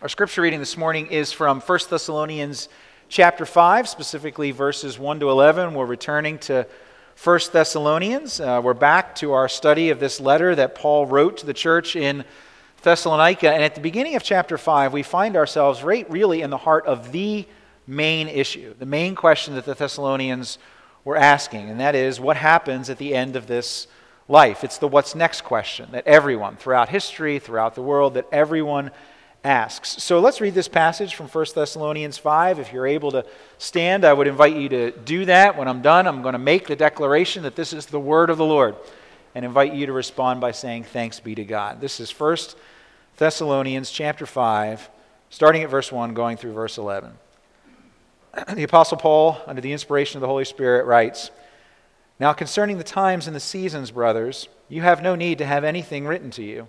Our scripture reading this morning is from 1 Thessalonians chapter 5, specifically verses 1 to 11. We're returning to 1 Thessalonians. Uh, we're back to our study of this letter that Paul wrote to the church in Thessalonica. And at the beginning of chapter 5, we find ourselves right really in the heart of the main issue, the main question that the Thessalonians were asking, and that is what happens at the end of this life? It's the what's next question that everyone throughout history, throughout the world, that everyone asks. So let's read this passage from 1 Thessalonians 5. If you're able to stand, I would invite you to do that. When I'm done, I'm going to make the declaration that this is the word of the Lord and invite you to respond by saying, Thanks be to God. This is 1 Thessalonians chapter 5, starting at verse 1, going through verse 11. The Apostle Paul, under the inspiration of the Holy Spirit, writes Now concerning the times and the seasons, brothers, you have no need to have anything written to you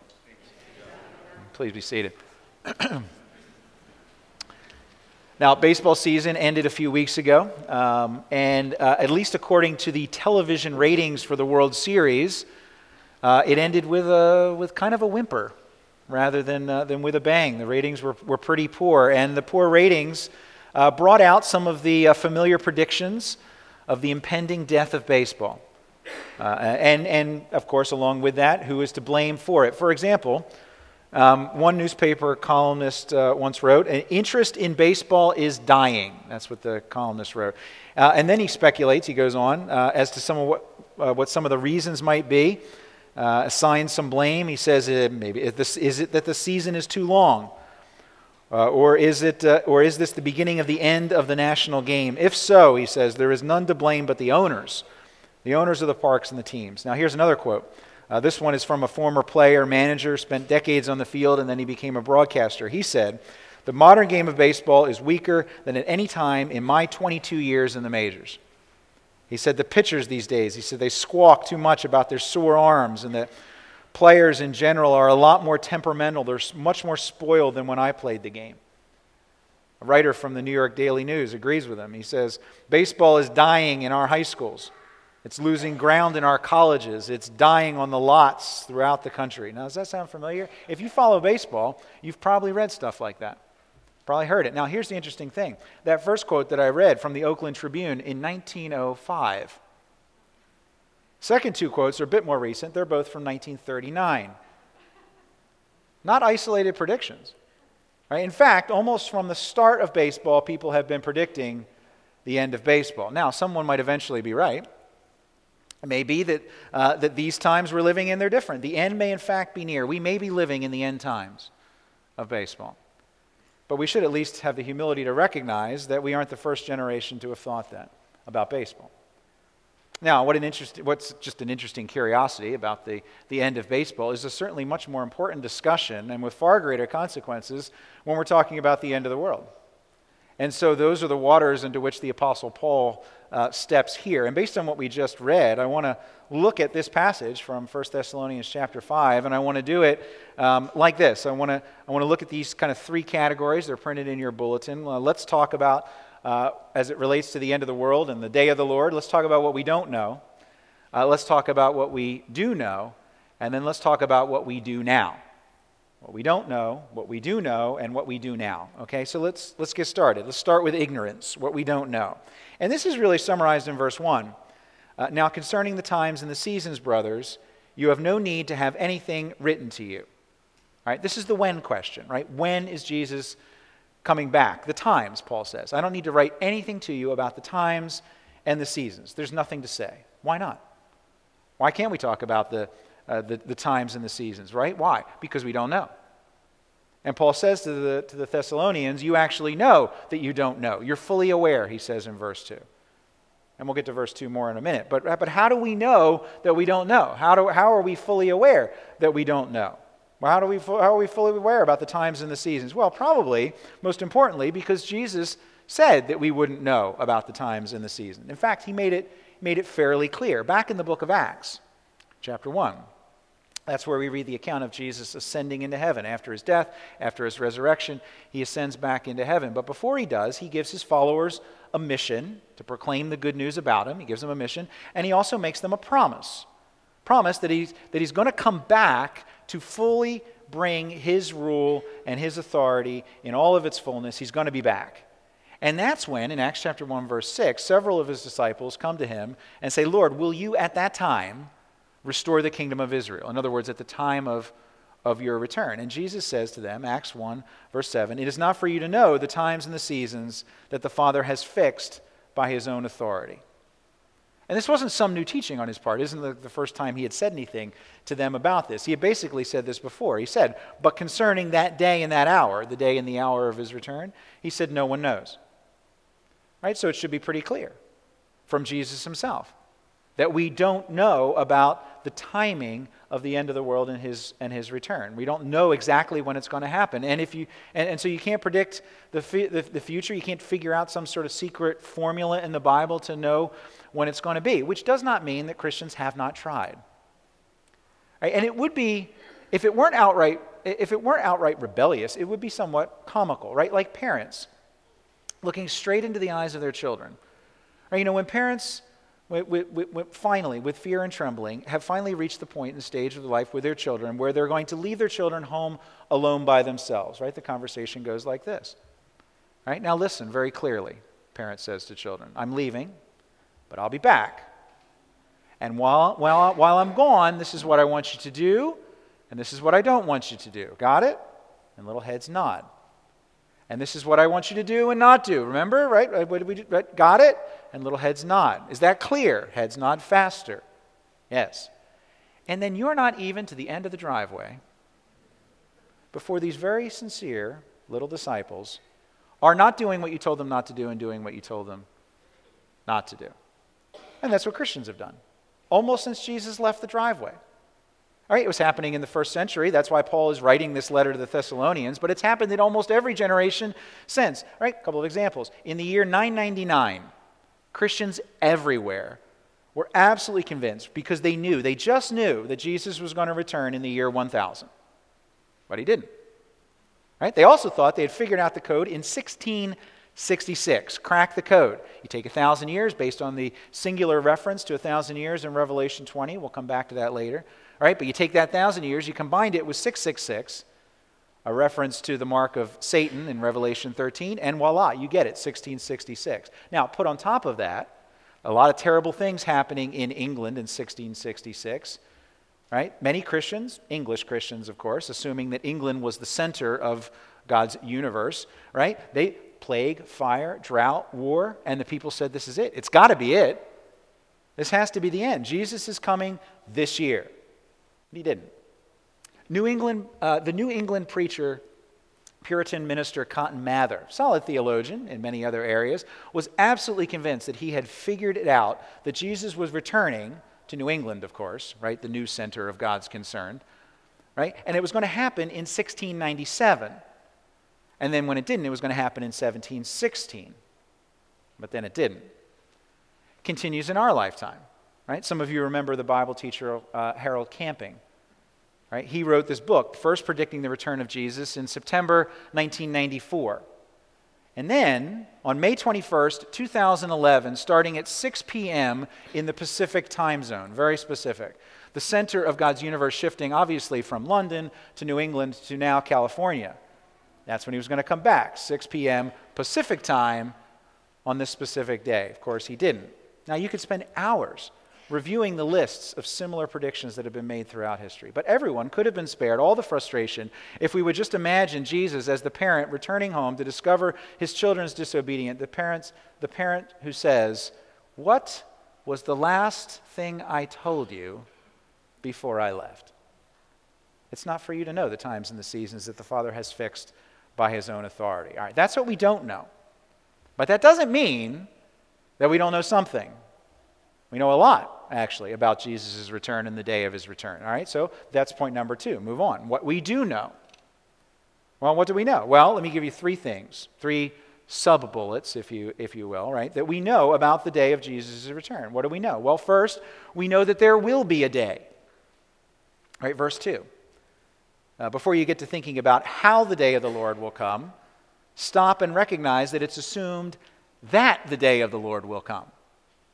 Please be seated. now, baseball season ended a few weeks ago, um, and uh, at least according to the television ratings for the World Series, uh, it ended with, a, with kind of a whimper rather than, uh, than with a bang. The ratings were, were pretty poor, and the poor ratings uh, brought out some of the uh, familiar predictions of the impending death of baseball. Uh, and, and, of course, along with that, who is to blame for it? For example, um, one newspaper columnist uh, once wrote, An interest in baseball is dying. That's what the columnist wrote. Uh, and then he speculates, he goes on, uh, as to some of what, uh, what some of the reasons might be, uh, assigns some blame. He says, uh, maybe, is, this, is, it that the season is too long? or, is it, or is this the beginning of the end of the national game? If so, he says, there is none to blame but the owners, the owners of the parks and the teams. Now, here's another quote. Uh, this one is from a former player, manager, spent decades on the field, and then he became a broadcaster. He said, The modern game of baseball is weaker than at any time in my 22 years in the majors. He said, The pitchers these days, he said, they squawk too much about their sore arms, and that players in general are a lot more temperamental. They're much more spoiled than when I played the game. A writer from the New York Daily News agrees with him. He says, Baseball is dying in our high schools. It's losing ground in our colleges. It's dying on the lots throughout the country. Now, does that sound familiar? If you follow baseball, you've probably read stuff like that. Probably heard it. Now, here's the interesting thing that first quote that I read from the Oakland Tribune in 1905. Second two quotes are a bit more recent. They're both from 1939. Not isolated predictions. Right? In fact, almost from the start of baseball, people have been predicting the end of baseball. Now, someone might eventually be right. It may be that, uh, that these times we're living in, they're different. The end may, in fact, be near. We may be living in the end times of baseball. But we should at least have the humility to recognize that we aren't the first generation to have thought that about baseball. Now, what an interest, what's just an interesting curiosity about the, the end of baseball is a certainly much more important discussion and with far greater consequences when we're talking about the end of the world. And so those are the waters into which the Apostle Paul uh, steps here. And based on what we just read, I want to look at this passage from 1 Thessalonians chapter 5, and I want to do it um, like this. I want to I want to look at these kind of three categories. They're printed in your bulletin. Uh, let's talk about, uh, as it relates to the end of the world and the day of the Lord, let's talk about what we don't know. Uh, let's talk about what we do know. And then let's talk about what we do now what we don't know, what we do know, and what we do now. Okay, so let's, let's get started. Let's start with ignorance, what we don't know. And this is really summarized in verse 1. Uh, now, concerning the times and the seasons, brothers, you have no need to have anything written to you. All right, this is the when question, right? When is Jesus coming back. The times, Paul says. I don't need to write anything to you about the times and the seasons. There's nothing to say. Why not? Why can't we talk about the, uh, the, the times and the seasons, right? Why? Because we don't know. And Paul says to the, to the Thessalonians, You actually know that you don't know. You're fully aware, he says in verse 2. And we'll get to verse 2 more in a minute. But, but how do we know that we don't know? How, do, how are we fully aware that we don't know? Well, how, do we, how are we fully aware about the times and the seasons? Well, probably, most importantly, because Jesus said that we wouldn't know about the times and the seasons. In fact, he made it, made it fairly clear. Back in the book of Acts, chapter 1, that's where we read the account of Jesus ascending into heaven. After his death, after his resurrection, he ascends back into heaven. But before he does, he gives his followers a mission to proclaim the good news about him. He gives them a mission, and he also makes them a promise. Promise that he's, that he's going to come back to fully bring his rule and his authority in all of its fullness. He's going to be back. And that's when, in Acts chapter 1, verse 6, several of his disciples come to him and say, Lord, will you at that time restore the kingdom of Israel? In other words, at the time of, of your return. And Jesus says to them, Acts 1, verse 7, It is not for you to know the times and the seasons that the Father has fixed by his own authority. And this wasn't some new teaching on his part. Isn't the, the first time he had said anything to them about this. He had basically said this before. He said, But concerning that day and that hour, the day and the hour of his return, he said, No one knows. Right? So it should be pretty clear from Jesus himself that we don't know about the timing of the end of the world and his, and his return. We don't know exactly when it's going to happen. And, if you, and, and so you can't predict the, the, the future. You can't figure out some sort of secret formula in the Bible to know when it's going to be, which does not mean that Christians have not tried. Right? And it would be, if it weren't outright, if it weren't outright rebellious, it would be somewhat comical, right? Like parents looking straight into the eyes of their children. You know, when parents finally, with fear and trembling, have finally reached the point in the stage of life with their children where they're going to leave their children home alone by themselves, right? The conversation goes like this. Right? Now listen very clearly, parent says to children, I'm leaving but I'll be back. And while, while, while I'm gone, this is what I want you to do, and this is what I don't want you to do. Got it? And little heads nod. And this is what I want you to do and not do. Remember, right? What did we do? Right? Got it? And little heads nod. Is that clear? Heads nod faster. Yes. And then you're not even to the end of the driveway before these very sincere little disciples are not doing what you told them not to do and doing what you told them not to do. And that's what Christians have done, almost since Jesus left the driveway. All right, it was happening in the first century. That's why Paul is writing this letter to the Thessalonians, but it's happened in almost every generation since. All right, a couple of examples. In the year 999, Christians everywhere were absolutely convinced because they knew, they just knew that Jesus was going to return in the year 1000. But he didn't. Right? They also thought they had figured out the code in 16 66. Crack the code. You take a thousand years based on the singular reference to a thousand years in Revelation 20. We'll come back to that later. All right, but you take that thousand years, you combined it with 666, a reference to the mark of Satan in Revelation 13, and voila, you get it, 1666. Now, put on top of that, a lot of terrible things happening in England in 1666. Right? Many Christians, English Christians, of course, assuming that England was the center of God's universe, right? They plague, fire, drought, war, and the people said, This is it. It's got to be it. This has to be the end. Jesus is coming this year. he didn't. New England, uh, the New England preacher, Puritan minister Cotton Mather, solid theologian in many other areas, was absolutely convinced that he had figured it out that Jesus was returning to New England, of course, right, the new center of God's concern, right, and it was going to happen in 1697. And then when it didn't, it was going to happen in 1716. But then it didn't. Continues in our lifetime, right? Some of you remember the Bible teacher uh, Harold Camping, right? He wrote this book, first predicting the return of Jesus in September 1994. And then on May 21st, 2011, starting at 6 p.m. in the Pacific time zone, very specific, the center of God's universe shifting obviously from London to New England to now California. That's when he was going to come back, 6 p.m. Pacific time on this specific day. Of course, he didn't. Now, you could spend hours reviewing the lists of similar predictions that have been made throughout history. But everyone could have been spared all the frustration if we would just imagine Jesus as the parent returning home to discover his children's disobedient, the, parents, the parent who says, What was the last thing I told you before I left? It's not for you to know the times and the seasons that the Father has fixed by his own authority. All right, that's what we don't know. But that doesn't mean that we don't know something. We know a lot, actually, about Jesus' return and the day of his return. All right, so that's point number two. Move on. What we do know. Well, what do we know? Well, let me give you three things, three sub bullets, if you, if you will, right, that we know about the day of Jesus' return. What do we know? Well, first, we know that there will be a day. Right, verse 2. Uh, before you get to thinking about how the day of the Lord will come, stop and recognize that it's assumed that the day of the Lord will come.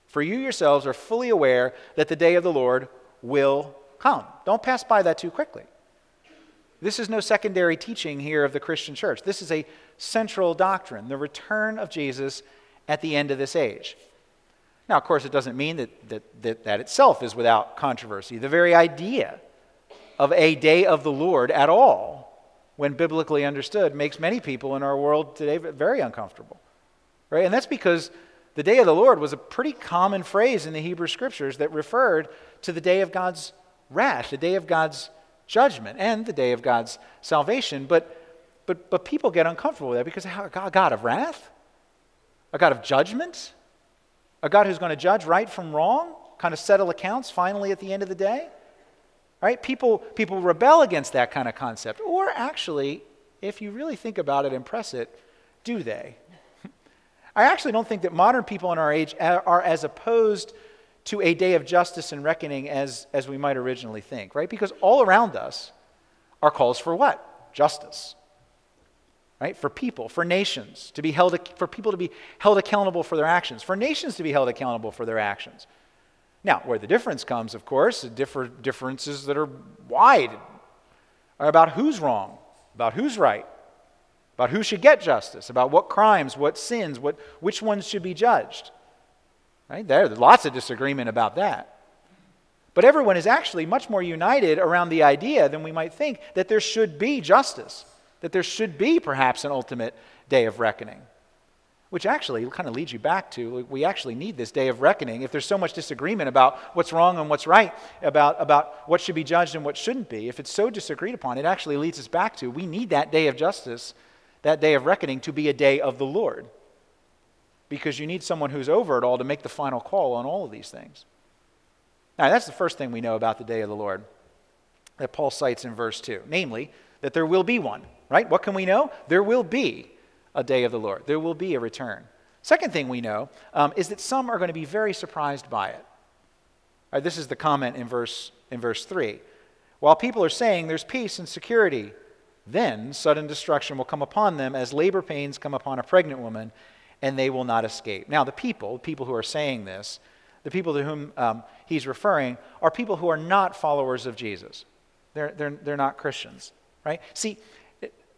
For you yourselves are fully aware that the day of the Lord will come. Don't pass by that too quickly. This is no secondary teaching here of the Christian church. This is a central doctrine the return of Jesus at the end of this age. Now, of course, it doesn't mean that that, that, that itself is without controversy. The very idea of a day of the Lord at all, when biblically understood, makes many people in our world today very uncomfortable. Right? And that's because the day of the Lord was a pretty common phrase in the Hebrew scriptures that referred to the day of God's wrath, the day of God's judgment, and the day of God's salvation. But, but, but people get uncomfortable with that because a God of wrath? A God of judgment? A God who's going to judge right from wrong? Kind of settle accounts finally at the end of the day? Right? People, people rebel against that kind of concept. Or actually, if you really think about it and press it, do they? I actually don't think that modern people in our age are as opposed to a day of justice and reckoning as, as we might originally think, right? Because all around us are calls for what? Justice. Right? For people, for nations, to be held, for people to be held accountable for their actions, for nations to be held accountable for their actions. Now, where the difference comes, of course, the differ, differences that are wide are about who's wrong, about who's right, about who should get justice, about what crimes, what sins, what, which ones should be judged. Right? There's lots of disagreement about that. But everyone is actually much more united around the idea than we might think that there should be justice, that there should be perhaps an ultimate day of reckoning. Which actually kind of leads you back to we actually need this day of reckoning. If there's so much disagreement about what's wrong and what's right, about, about what should be judged and what shouldn't be, if it's so disagreed upon, it actually leads us back to we need that day of justice that day of reckoning to be a day of the Lord. Because you need someone who's over it all to make the final call on all of these things. Now, that's the first thing we know about the day of the Lord that Paul cites in verse 2, namely, that there will be one, right? What can we know? There will be a day of the Lord, there will be a return. Second thing we know um, is that some are going to be very surprised by it. Right, this is the comment in verse, in verse 3. While people are saying there's peace and security, then sudden destruction will come upon them as labor pains come upon a pregnant woman, and they will not escape. Now, the people, the people who are saying this, the people to whom um, he's referring, are people who are not followers of Jesus. They're, they're, they're not Christians, right? See,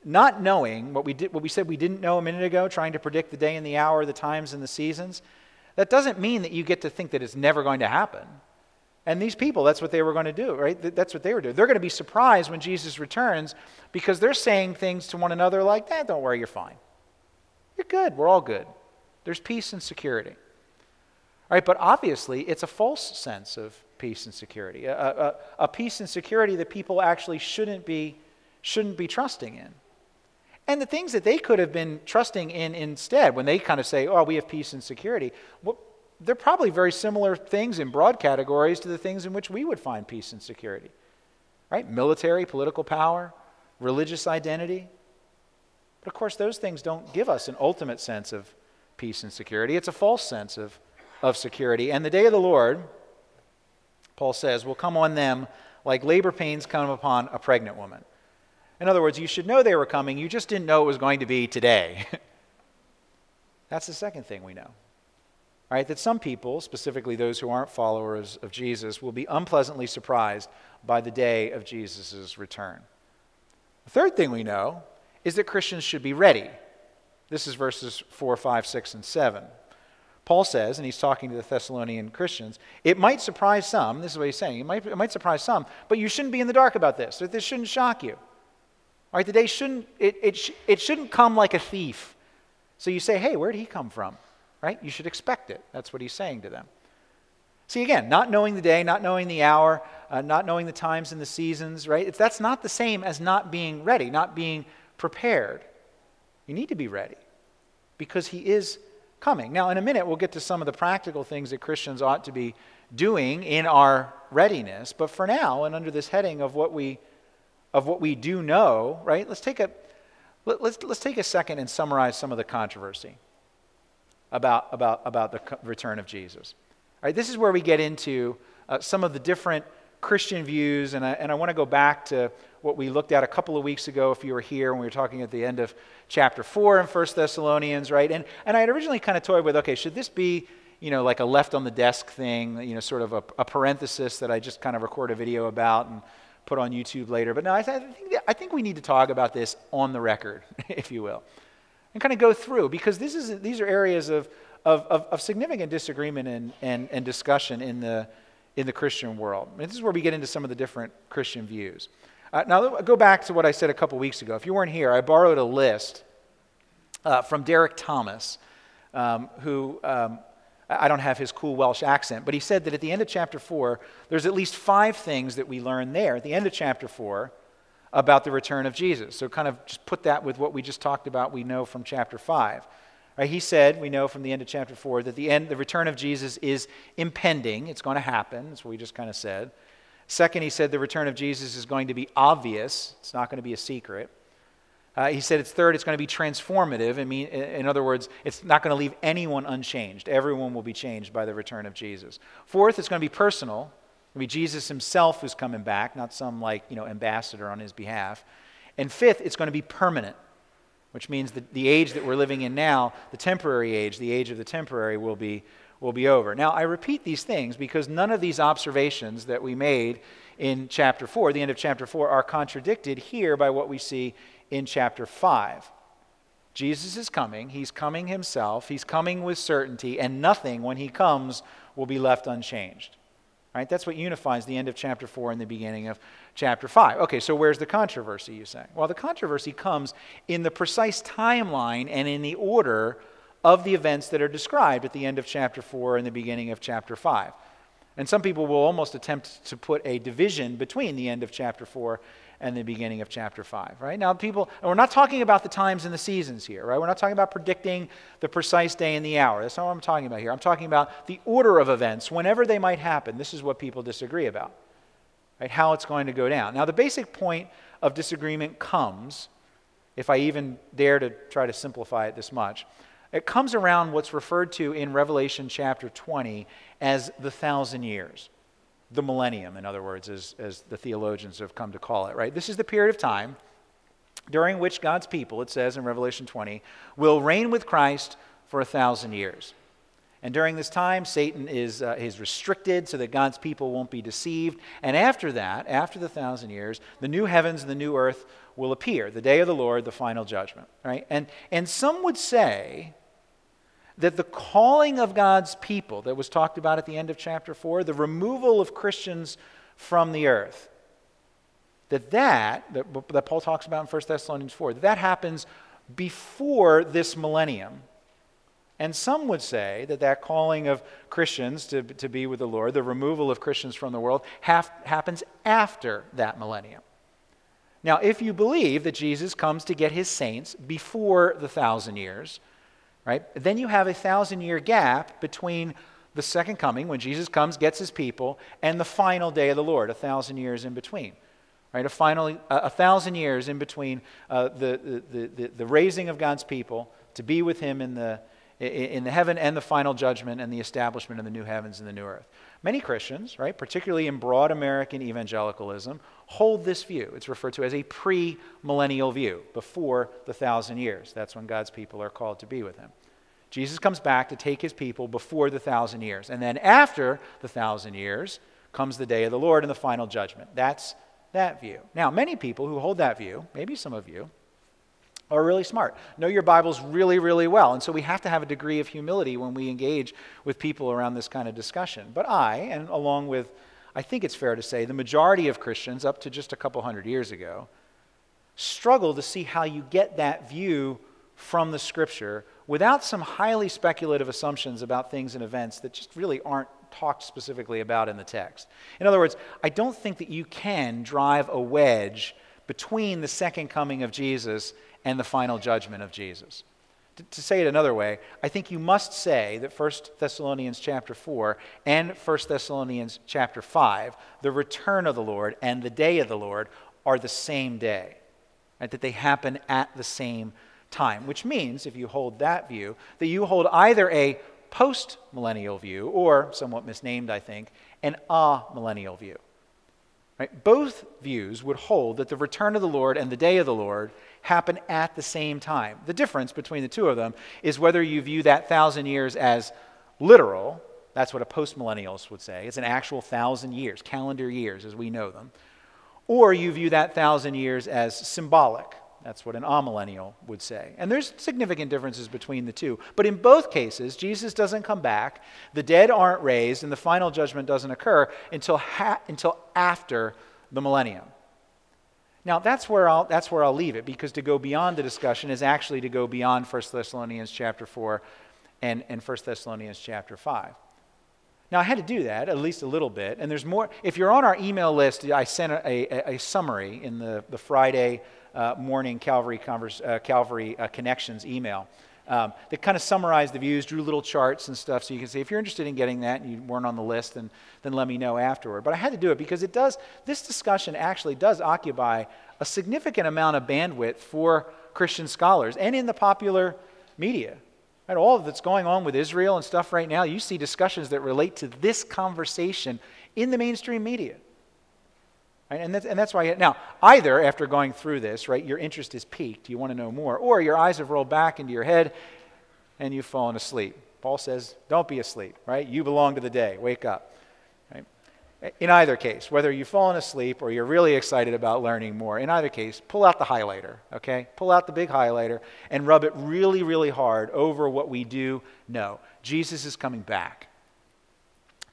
not knowing what we, did, what we said we didn't know a minute ago, trying to predict the day and the hour, the times and the seasons, that doesn't mean that you get to think that it's never going to happen. And these people, that's what they were going to do, right? That's what they were doing. They're going to be surprised when Jesus returns because they're saying things to one another like, eh, don't worry, you're fine. You're good. We're all good. There's peace and security. All right, but obviously, it's a false sense of peace and security, a, a, a peace and security that people actually shouldn't be, shouldn't be trusting in. And the things that they could have been trusting in instead, when they kind of say, oh, we have peace and security, what, they're probably very similar things in broad categories to the things in which we would find peace and security. Right? Military, political power, religious identity. But of course, those things don't give us an ultimate sense of peace and security. It's a false sense of, of security. And the day of the Lord, Paul says, will come on them like labor pains come upon a pregnant woman. In other words, you should know they were coming, you just didn't know it was going to be today. That's the second thing we know. Right, that some people, specifically those who aren't followers of Jesus, will be unpleasantly surprised by the day of Jesus' return. The third thing we know is that Christians should be ready. This is verses 4, 5, 6, and 7. Paul says, and he's talking to the Thessalonian Christians, it might surprise some, this is what he's saying, it might, it might surprise some, but you shouldn't be in the dark about this. This shouldn't shock you. All right, the day shouldn't, it, it, sh- it shouldn't come like a thief. So you say, hey, where did he come from? Right? You should expect it. That's what he's saying to them. See, again, not knowing the day, not knowing the hour, uh, not knowing the times and the seasons, right? It's, that's not the same as not being ready, not being prepared. You need to be ready because he is coming. Now, in a minute, we'll get to some of the practical things that Christians ought to be doing in our readiness. But for now, and under this heading of what we, of what we do know, right, let's take, a, let, let's, let's take a second and summarize some of the controversy about, about, about the return of Jesus. All right, this is where we get into uh, some of the different Christian views, and I, and I want to go back to what we looked at a couple of weeks ago, if you were here, when we were talking at the end of chapter 4 in 1 Thessalonians, right? And, and I had originally kind of toyed with, okay, should this be, you know, like a left on the desk thing, you know, sort of a, a parenthesis that I just kind of record a video about and put on YouTube later. But no, I, th- I, think, I think we need to talk about this on the record, if you will, and kind of go through, because this is, these are areas of, of, of, of significant disagreement and, and, and discussion in the, in the Christian world. This is where we get into some of the different Christian views. Uh, now, go back to what I said a couple weeks ago. If you weren't here, I borrowed a list uh, from Derek Thomas, um, who um, I don't have his cool Welsh accent, but he said that at the end of chapter 4, there's at least five things that we learn there at the end of chapter 4 about the return of Jesus. So, kind of just put that with what we just talked about, we know from chapter 5. Right, he said, we know from the end of chapter 4, that the, end, the return of Jesus is impending. It's going to happen. That's what we just kind of said. Second, he said the return of Jesus is going to be obvious, it's not going to be a secret. Uh, he said it's third, it's going to be transformative. I mean, in other words, it's not going to leave anyone unchanged. Everyone will be changed by the return of Jesus. Fourth, it's going to be personal. It'll be Jesus himself who's coming back, not some like you know ambassador on his behalf. And fifth, it's going to be permanent, which means that the age that we're living in now, the temporary age, the age of the temporary, will be will be over. Now, I repeat these things because none of these observations that we made in chapter 4, the end of chapter 4, are contradicted here by what we see in chapter 5. Jesus is coming. He's coming himself. He's coming with certainty, and nothing, when he comes, will be left unchanged. Right? That's what unifies the end of chapter 4 and the beginning of chapter 5. Okay, so where's the controversy, you say? Well, the controversy comes in the precise timeline and in the order of the events that are described at the end of chapter 4 and the beginning of chapter 5. And some people will almost attempt to put a division between the end of chapter 4 and the beginning of chapter 5, right? Now, people, we're not talking about the times and the seasons here, right? We're not talking about predicting the precise day and the hour. That's not what I'm talking about here. I'm talking about the order of events, whenever they might happen. This is what people disagree about, right? How it's going to go down. Now, the basic point of disagreement comes, if I even dare to try to simplify it this much, it comes around what's referred to in Revelation chapter 20 as the thousand years. The millennium, in other words, as, as the theologians have come to call it, right? This is the period of time during which God's people, it says in Revelation 20, will reign with Christ for a thousand years. And during this time, Satan is, uh, is restricted so that God's people won't be deceived. And after that, after the thousand years, the new heavens and the new earth will appear, the day of the Lord, the final judgment. Right? And, and some would say that the calling of God's people that was talked about at the end of chapter 4, the removal of Christians from the earth, that that, that, that Paul talks about in 1 Thessalonians 4, that, that happens before this millennium. And some would say that that calling of Christians to, to be with the Lord, the removal of Christians from the world, happens after that millennium. Now, if you believe that Jesus comes to get his saints before the thousand years, right? Then you have a thousand year gap between the second coming, when Jesus comes, gets his people, and the final day of the Lord, a thousand years in between. Right? A, final, a thousand years in between uh, the, the, the, the raising of God's people to be with him in the, in the heaven and the final judgment and the establishment of the new heavens and the new earth. Many Christians, right, particularly in broad American evangelicalism, hold this view. It's referred to as a pre-millennial view, before the thousand years. That's when God's people are called to be with him. Jesus comes back to take his people before the thousand years. And then after the thousand years comes the day of the Lord and the final judgment. That's that view. Now, many people who hold that view, maybe some of you, are really smart, know your Bibles really, really well. And so we have to have a degree of humility when we engage with people around this kind of discussion. But I, and along with, I think it's fair to say, the majority of Christians up to just a couple hundred years ago, struggle to see how you get that view from the scripture without some highly speculative assumptions about things and events that just really aren't talked specifically about in the text. In other words, I don't think that you can drive a wedge between the second coming of Jesus and the final judgment of Jesus. To, say it another way, I think you must say that 1 Thessalonians chapter 4 and 1 Thessalonians chapter 5, the return of the Lord and the day of the Lord, are the same day, right? that they happen at the same time, which means, if you hold that view, that you hold either a post millennial view, or somewhat misnamed, I think, an a millennial view. Right? Both views would hold that the return of the Lord and the day of the Lord happen at the same time. The difference between the two of them is whether you view that thousand years as literal, that's what a post millennialist would say, it's an actual thousand years, calendar years as we know them, or you view that thousand years as symbolic, that's what an amillennial would say. And there's significant differences between the two. But in both cases, Jesus doesn't come back, the dead aren't raised, and the final judgment doesn't occur until, ha- until after the millennium. Now, that's where, I'll, that's where I'll leave it, because to go beyond the discussion is actually to go beyond 1 Thessalonians chapter 4 and, and 1 Thessalonians chapter 5. Now, I had to do that at least a little bit, and there's more. If you're on our email list, I sent a, a, a summary in the, the Friday uh, morning Calvary, Converse, uh, Calvary uh, Connections email um, that kind of summarized the views, drew little charts and stuff so you can see if you're interested in getting that and you weren't on the list, then, then let me know afterward. But I had to do it because it does, this discussion actually does occupy a significant amount of bandwidth for Christian scholars and in the popular media. Right, all that's going on with Israel and stuff right now, you see discussions that relate to this conversation in the mainstream media. Right? And, that's, and that's why, now, either after going through this, right, your interest is piqued, you want to know more, or your eyes have rolled back into your head and you've fallen asleep. Paul says, don't be asleep, right? You belong to the day. Wake up. Right? In either case, whether you've fallen asleep or you're really excited about learning more, in either case, pull out the highlighter, okay? Pull out the big highlighter and rub it really, really hard over what we do know. Jesus is coming back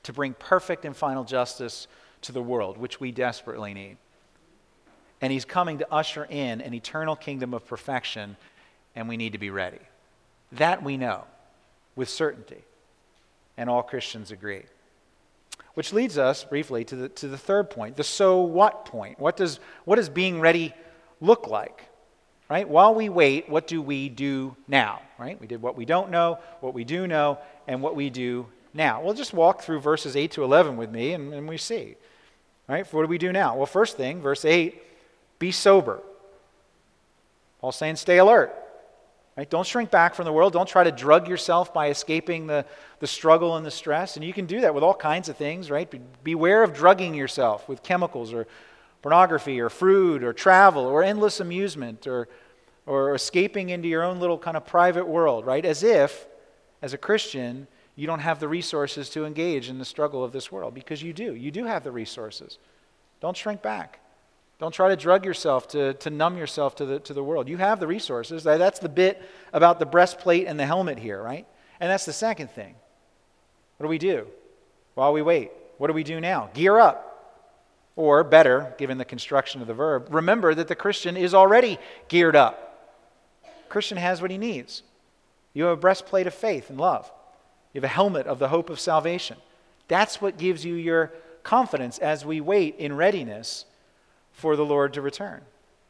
to bring perfect and final justice to the world, which we desperately need. And he's coming to usher in an eternal kingdom of perfection, and we need to be ready. That we know with certainty, and all Christians agree. Which leads us briefly to the, to the third point the so what point. What does, what does being ready look like? Right? While we wait, what do we do now? Right? We did what we don't know, what we do know, and what we do now? We'll just walk through verses 8 to 11 with me and, and we see. Right? what do we do now? Well, first thing, verse 8, be sober. Paul's saying stay alert. Right? Don't shrink back from the world. Don't try to drug yourself by escaping the, the struggle and the stress. And you can do that with all kinds of things, right? Be, beware of drugging yourself with chemicals or pornography or food or travel or endless amusement or, or escaping into your own little kind of private world, right? As if, as a Christian, you don't have the resources to engage in the struggle of this world because you do. You do have the resources. Don't shrink back. Don't try to drug yourself to, to numb yourself to the, to the world. You have the resources. That's the bit about the breastplate and the helmet here, right? And that's the second thing. What do we do while we wait? What do we do now? Gear up. Or better, given the construction of the verb, remember that the Christian is already geared up. Christian has what he needs. You have a breastplate of faith and love. You have a helmet of the hope of salvation. That's what gives you your confidence as we wait in readiness for the Lord to return.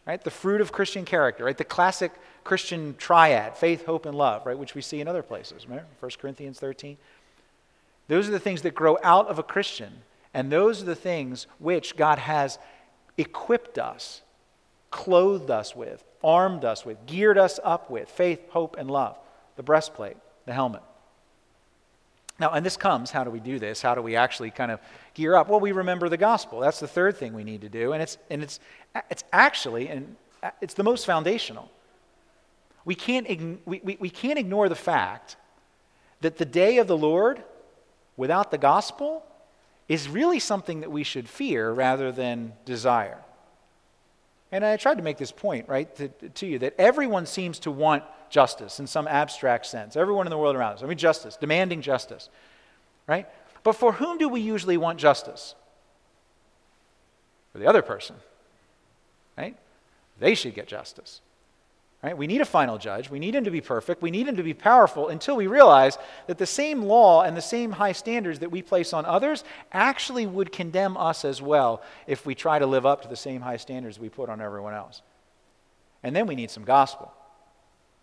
Right? The fruit of Christian character, right? The classic Christian triad, faith, hope, and love, right? Which we see in other places. Remember 1 Corinthians 13? Those are the things that grow out of a Christian, and those are the things which God has equipped us, clothed us with, armed us with, geared us up with faith, hope, and love. The breastplate, the helmet. Now, and this comes, how do we do this? How do we actually kind of gear up? Well, we remember the gospel. That's the third thing we need to do. And it's, and it's, it's actually, and it's the most foundational. We can't, we, we, we can't ignore the fact that the day of the Lord without the gospel is really something that we should fear rather than desire. And I tried to make this point, right, to, to you that everyone seems to want justice in some abstract sense. Everyone in the world around us. I mean, justice, demanding justice, right? But for whom do we usually want justice? For the other person, right? They should get justice. Right? We need a final judge. We need him to be perfect. We need him to be powerful until we realize that the same law and the same high standards that we place on others actually would condemn us as well if we try to live up to the same high standards we put on everyone else. And then we need some gospel.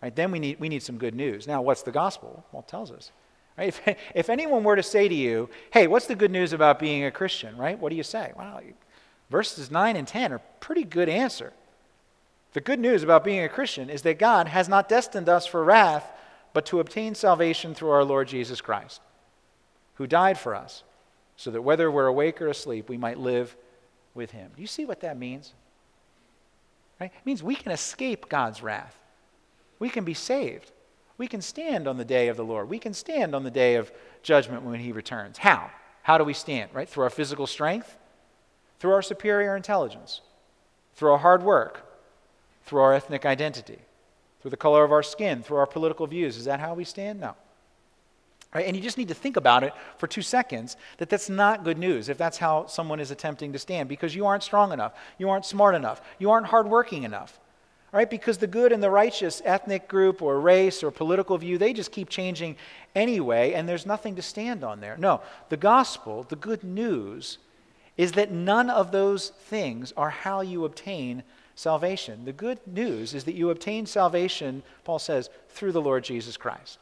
Right? Then we need, we need some good news. Now, what's the gospel? Well, it tells us. Right? If, if anyone were to say to you, hey, what's the good news about being a Christian, right? What do you say? Well, verses 9 and 10 are pretty good answer. The good news about being a Christian is that God has not destined us for wrath, but to obtain salvation through our Lord Jesus Christ, who died for us, so that whether we're awake or asleep, we might live with him. Do you see what that means? Right? It means we can escape God's wrath. We can be saved. We can stand on the day of the Lord. We can stand on the day of judgment when he returns. How? How do we stand? Right? Through our physical strength, through our superior intelligence, through our hard work, through our ethnic identity, through the color of our skin, through our political views. Is that how we stand? No. Right? And you just need to think about it for two seconds that that's not good news if that's how someone is attempting to stand because you aren't strong enough, you aren't smart enough, you aren't hardworking enough. Right? Because the good and the righteous ethnic group or race or political view, they just keep changing anyway, and there's nothing to stand on there. No, the gospel, the good news, is that none of those things are how you obtain salvation. The good news is that you obtain salvation, Paul says, through the Lord Jesus Christ.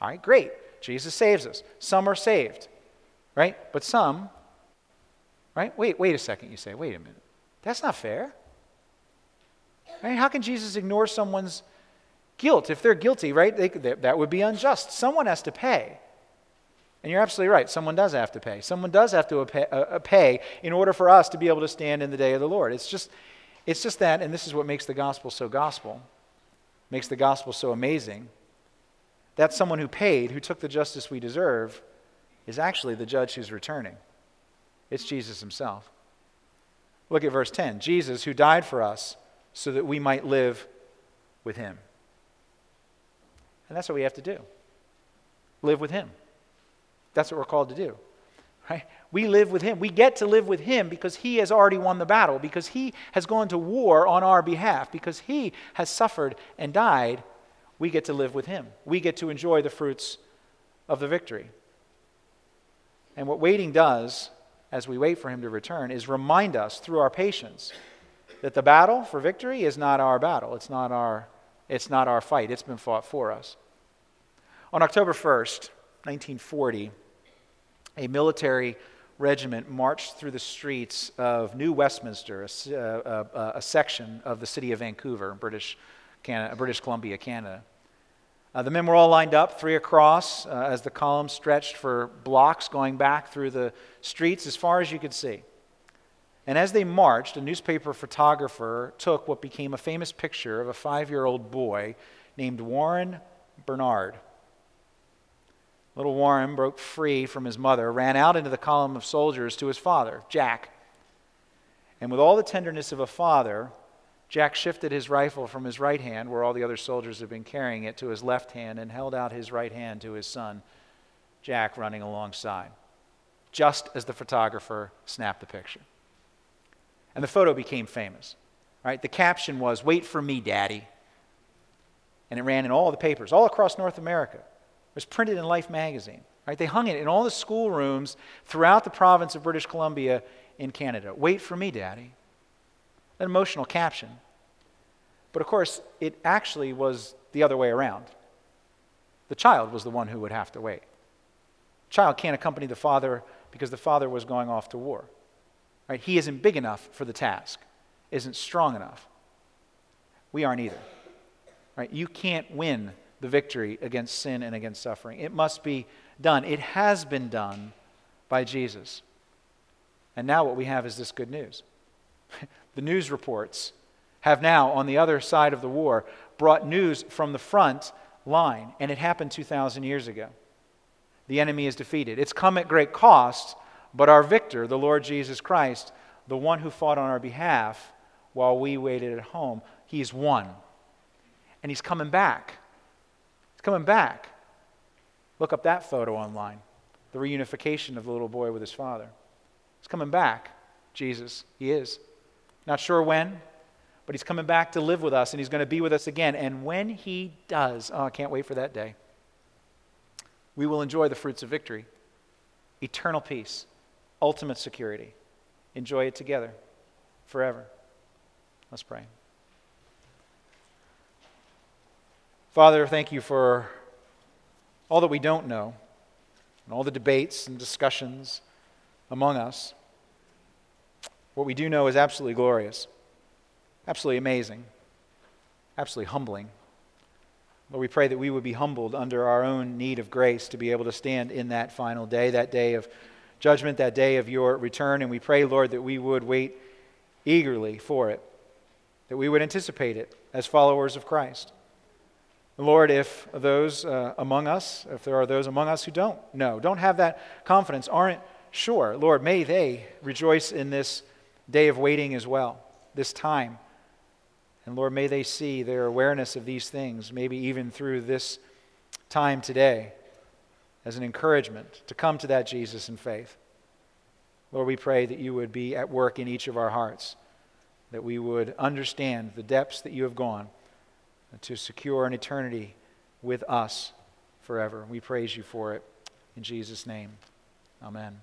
All right, great. Jesus saves us. Some are saved, right? But some, right? Wait, wait a second, you say. Wait a minute. That's not fair. Right? How can Jesus ignore someone's guilt? If they're guilty, right, they, they, that would be unjust. Someone has to pay. And you're absolutely right. Someone does have to pay. Someone does have to pay, pay in order for us to be able to stand in the day of the Lord. It's just, it's just that, and this is what makes the gospel so gospel, makes the gospel so amazing. That someone who paid, who took the justice we deserve, is actually the judge who's returning. It's Jesus himself. Look at verse 10 Jesus, who died for us so that we might live with him. And that's what we have to do live with him. That's what we're called to do. Right? We live with him. We get to live with him because he has already won the battle, because he has gone to war on our behalf, because he has suffered and died. We get to live with him. We get to enjoy the fruits of the victory. And what waiting does, as we wait for him to return, is remind us through our patience that the battle for victory is not our battle. It's not our, it's not our fight. It's been fought for us. On October 1st, 1940, a military regiment marched through the streets of New Westminster, a, a, uh, uh, uh, a section of the city of Vancouver, British, Canada, British Columbia, Canada. Uh, the men were all lined up, three across, uh, as the column stretched for blocks going back through the streets as far as you could see. And as they marched, a newspaper photographer took what became a famous picture of a five year old boy named Warren Bernard. Little Warren broke free from his mother, ran out into the column of soldiers to his father, Jack. And with all the tenderness of a father, Jack shifted his rifle from his right hand, where all the other soldiers had been carrying it, to his left hand and held out his right hand to his son, Jack, running alongside, just as the photographer snapped the picture. And the photo became famous. Right? The caption was, Wait for me, Daddy. And it ran in all the papers, all across North America. It was printed in Life magazine. Right? They hung it in all the schoolrooms throughout the province of British Columbia in Canada. Wait for me, Daddy. An emotional caption. But of course, it actually was the other way around. The child was the one who would have to wait. Child can't accompany the father because the father was going off to war. Right? He isn't big enough for the task, isn't strong enough. We aren't either. Right? You can't win the victory against sin and against suffering. It must be done. It has been done by Jesus. And now what we have is this good news. the news reports have now, on the other side of the war, brought news from the front line, and it happened 2,000 years ago. The enemy is defeated. It's come at great cost, but our victor, the Lord Jesus Christ, the one who fought on our behalf, while we waited at home. He's won. And he's coming back. He's coming back. Look up that photo online the reunification of the little boy with his father. He's coming back, Jesus. He is. Not sure when, but he's coming back to live with us and he's going to be with us again. And when he does, oh, I can't wait for that day, we will enjoy the fruits of victory eternal peace, ultimate security. Enjoy it together forever. Let's pray. Father, thank you for all that we don't know and all the debates and discussions among us. What we do know is absolutely glorious, absolutely amazing, absolutely humbling. Lord, we pray that we would be humbled under our own need of grace to be able to stand in that final day, that day of judgment, that day of your return. And we pray, Lord, that we would wait eagerly for it, that we would anticipate it as followers of Christ. Lord, if those uh, among us, if there are those among us who don't know, don't have that confidence, aren't sure, Lord, may they rejoice in this day of waiting as well, this time. And Lord, may they see their awareness of these things, maybe even through this time today, as an encouragement to come to that Jesus in faith. Lord, we pray that you would be at work in each of our hearts, that we would understand the depths that you have gone to secure an eternity with us forever. We praise you for it. In Jesus' name, amen.